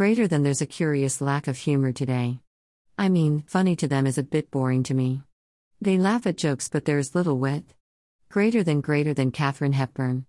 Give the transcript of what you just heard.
Greater than there's a curious lack of humor today. I mean, funny to them is a bit boring to me. They laugh at jokes, but there's little wit. Greater than greater than Katharine Hepburn.